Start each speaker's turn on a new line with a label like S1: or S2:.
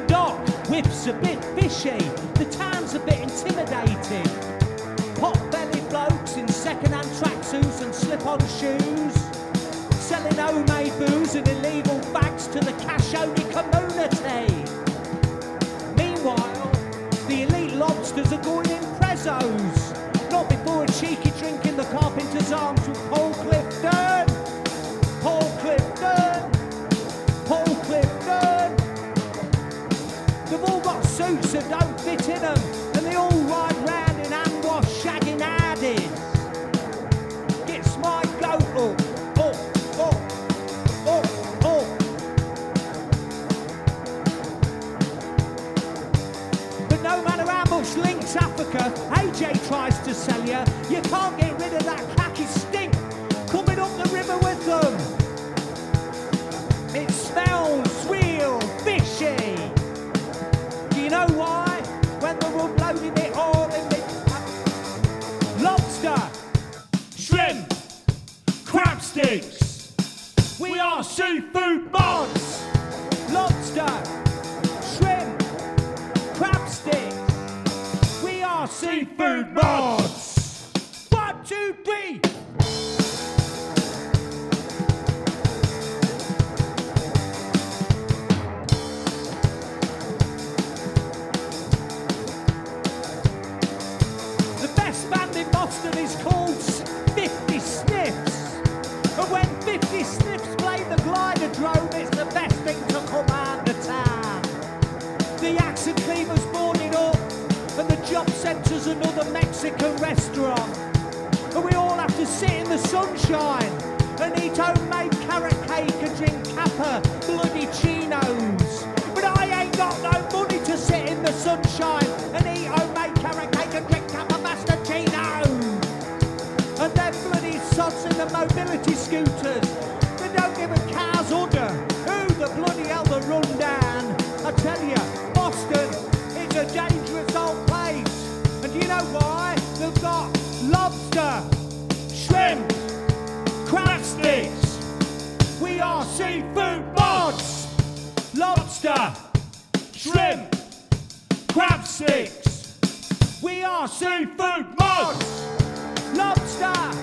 S1: whip's a bit fishy, the town's a bit intimidating. Pot bellied blokes in second-hand tracksuits and slip-on shoes, selling homemade booze and illegal bags to the cash-only community. Meanwhile, the elite lobsters are going in Prezzos. Not before a cheeky drink in the carpenter's arms with that in them, and they all ride round in hand wash shagging Audis. Gets my goat up, up, up, up, up. But no matter how much Lynx Africa AJ tries to sell you, you can't get rid of that khaki stink coming up the river with them. It smells real fishy. Do you know why? Crab sticks. We are seafood mods. Lobster, shrimp, crab sticks. We are seafood mods. 50 Sniffs play the glider drone, it's the best thing to come out of town. The accent cleaver's boarding up, and the job centre's another Mexican restaurant. And we all have to sit in the sunshine and eat homemade carrot cake and drink kappa bloody chinos. But I ain't got no money to sit in the sunshine sods in the mobility scooters. They don't give a car's udder who the bloody hell the run down. I tell you, Boston is a dangerous old place. And you know why? They've got lobster, shrimp, crab sticks. We are seafood mods. Lobster, shrimp, crab sticks. We are seafood mods. Lobster,